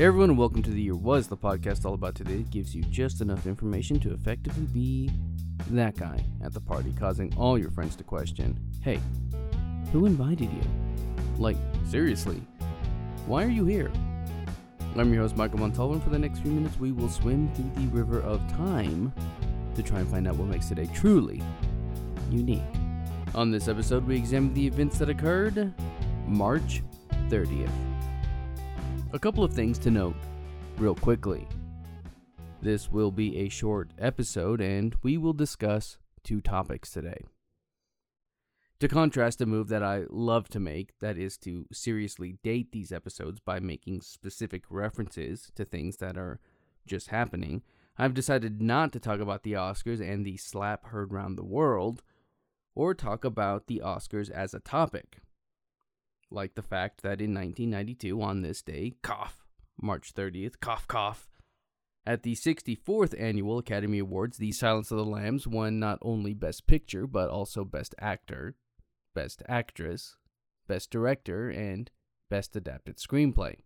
Hey everyone, welcome to the Year Was, the podcast all about today. It gives you just enough information to effectively be that guy at the party, causing all your friends to question, hey, who invited you? Like, seriously, why are you here? I'm your host, Michael Montalvo, and for the next few minutes, we will swim through the river of time to try and find out what makes today truly unique. On this episode, we examine the events that occurred March 30th. A couple of things to note, real quickly. This will be a short episode, and we will discuss two topics today. To contrast a move that I love to make, that is to seriously date these episodes by making specific references to things that are just happening, I've decided not to talk about the Oscars and the slap heard round the world, or talk about the Oscars as a topic like the fact that in 1992, on this day, cough, March 30th, cough, cough, at the 64th Annual Academy Awards, The Silence of the Lambs won not only Best Picture, but also Best Actor, Best Actress, Best Director, and Best Adapted Screenplay.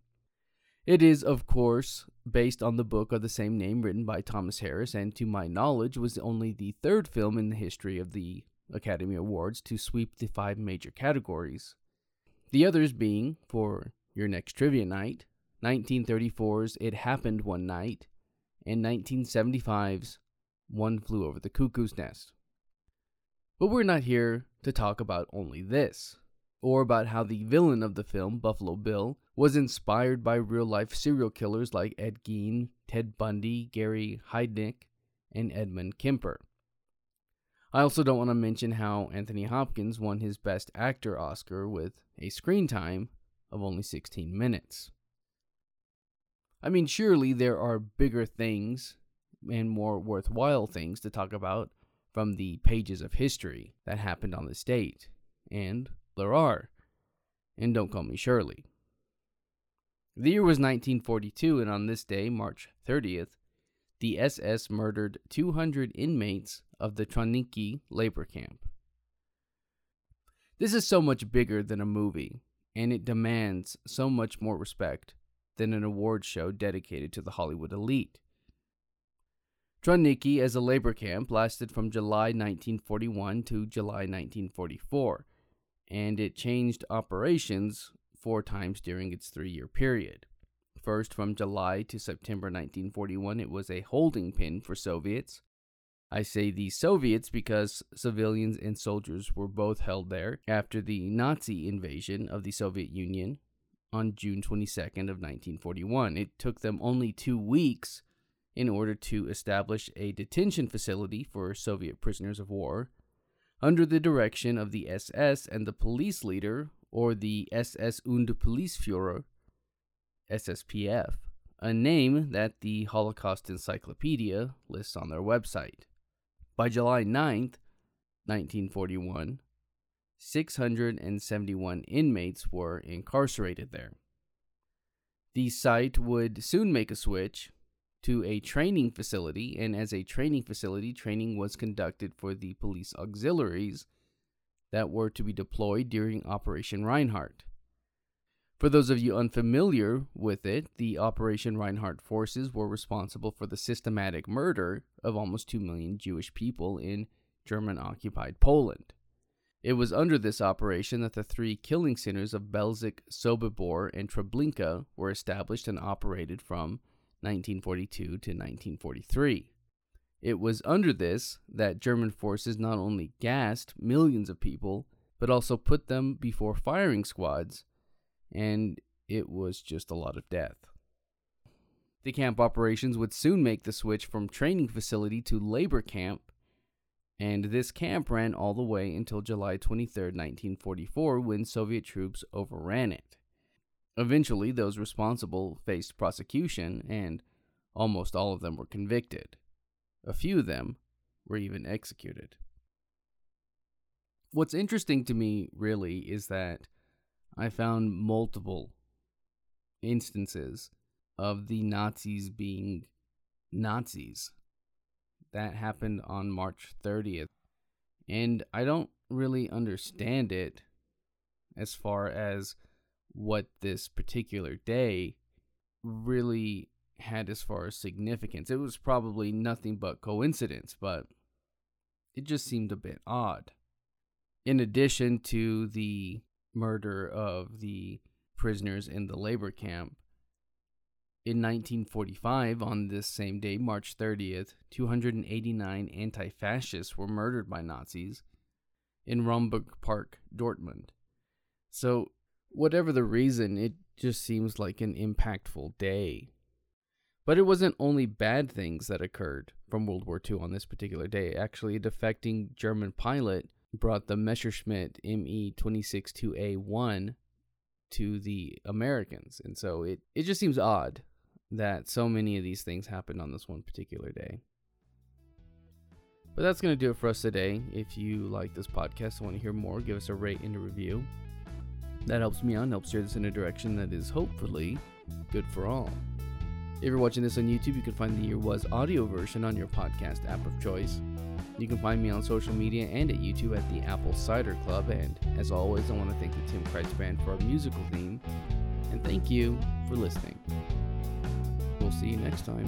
It is, of course, based on the book of the same name written by Thomas Harris, and to my knowledge, was only the third film in the history of the Academy Awards to sweep the five major categories. The others being, for your next trivia night, 1934's It Happened One Night, and 1975's One Flew Over the Cuckoo's Nest. But we're not here to talk about only this, or about how the villain of the film, Buffalo Bill, was inspired by real life serial killers like Ed Gein, Ted Bundy, Gary Heidnik, and Edmund Kemper. I also don't want to mention how Anthony Hopkins won his Best Actor Oscar with a screen time of only 16 minutes. I mean, surely there are bigger things and more worthwhile things to talk about from the pages of history that happened on this date. And there are. And don't call me Shirley. The year was 1942, and on this day, March 30th, the SS murdered 200 inmates of the Trawniki labor camp. This is so much bigger than a movie, and it demands so much more respect than an award show dedicated to the Hollywood elite. Trawniki as a labor camp lasted from July 1941 to July 1944, and it changed operations four times during its three year period. First, from July to September 1941, it was a holding pen for Soviets. I say the Soviets because civilians and soldiers were both held there after the Nazi invasion of the Soviet Union on June 22nd of 1941. It took them only 2 weeks in order to establish a detention facility for Soviet prisoners of war under the direction of the SS and the police leader or the SS und Polizeiführer SSPF, a name that the Holocaust Encyclopedia lists on their website. By July 9th, 1941, 671 inmates were incarcerated there. The site would soon make a switch to a training facility, and as a training facility, training was conducted for the police auxiliaries that were to be deployed during Operation Reinhard. For those of you unfamiliar with it, the Operation Reinhard forces were responsible for the systematic murder of almost 2 million Jewish people in German occupied Poland. It was under this operation that the three killing centers of Belzec, Sobibor, and Treblinka were established and operated from 1942 to 1943. It was under this that German forces not only gassed millions of people, but also put them before firing squads and it was just a lot of death. The camp operations would soon make the switch from training facility to labor camp, and this camp ran all the way until July 23, 1944, when Soviet troops overran it. Eventually, those responsible faced prosecution, and almost all of them were convicted. A few of them were even executed. What's interesting to me, really, is that I found multiple instances of the Nazis being Nazis. That happened on March 30th. And I don't really understand it as far as what this particular day really had as far as significance. It was probably nothing but coincidence, but it just seemed a bit odd. In addition to the murder of the prisoners in the labor camp, in 1945, on this same day, March 30th, 289 anti fascists were murdered by Nazis in Romberg Park, Dortmund. So, whatever the reason, it just seems like an impactful day. But it wasn't only bad things that occurred from World War II on this particular day. Actually, a defecting German pilot brought the Messerschmitt ME 262A1 to the Americans. And so it, it just seems odd that so many of these things happened on this one particular day. But that's going to do it for us today. If you like this podcast and want to hear more, give us a rate and a review. That helps me out and helps steer this in a direction that is hopefully good for all. If you're watching this on YouTube, you can find the Year Was audio version on your podcast app of choice. You can find me on social media and at YouTube at the Apple Cider Club. And as always, I want to thank the Tim Kreitz Band for our musical theme. And thank you for listening. We'll see you next time.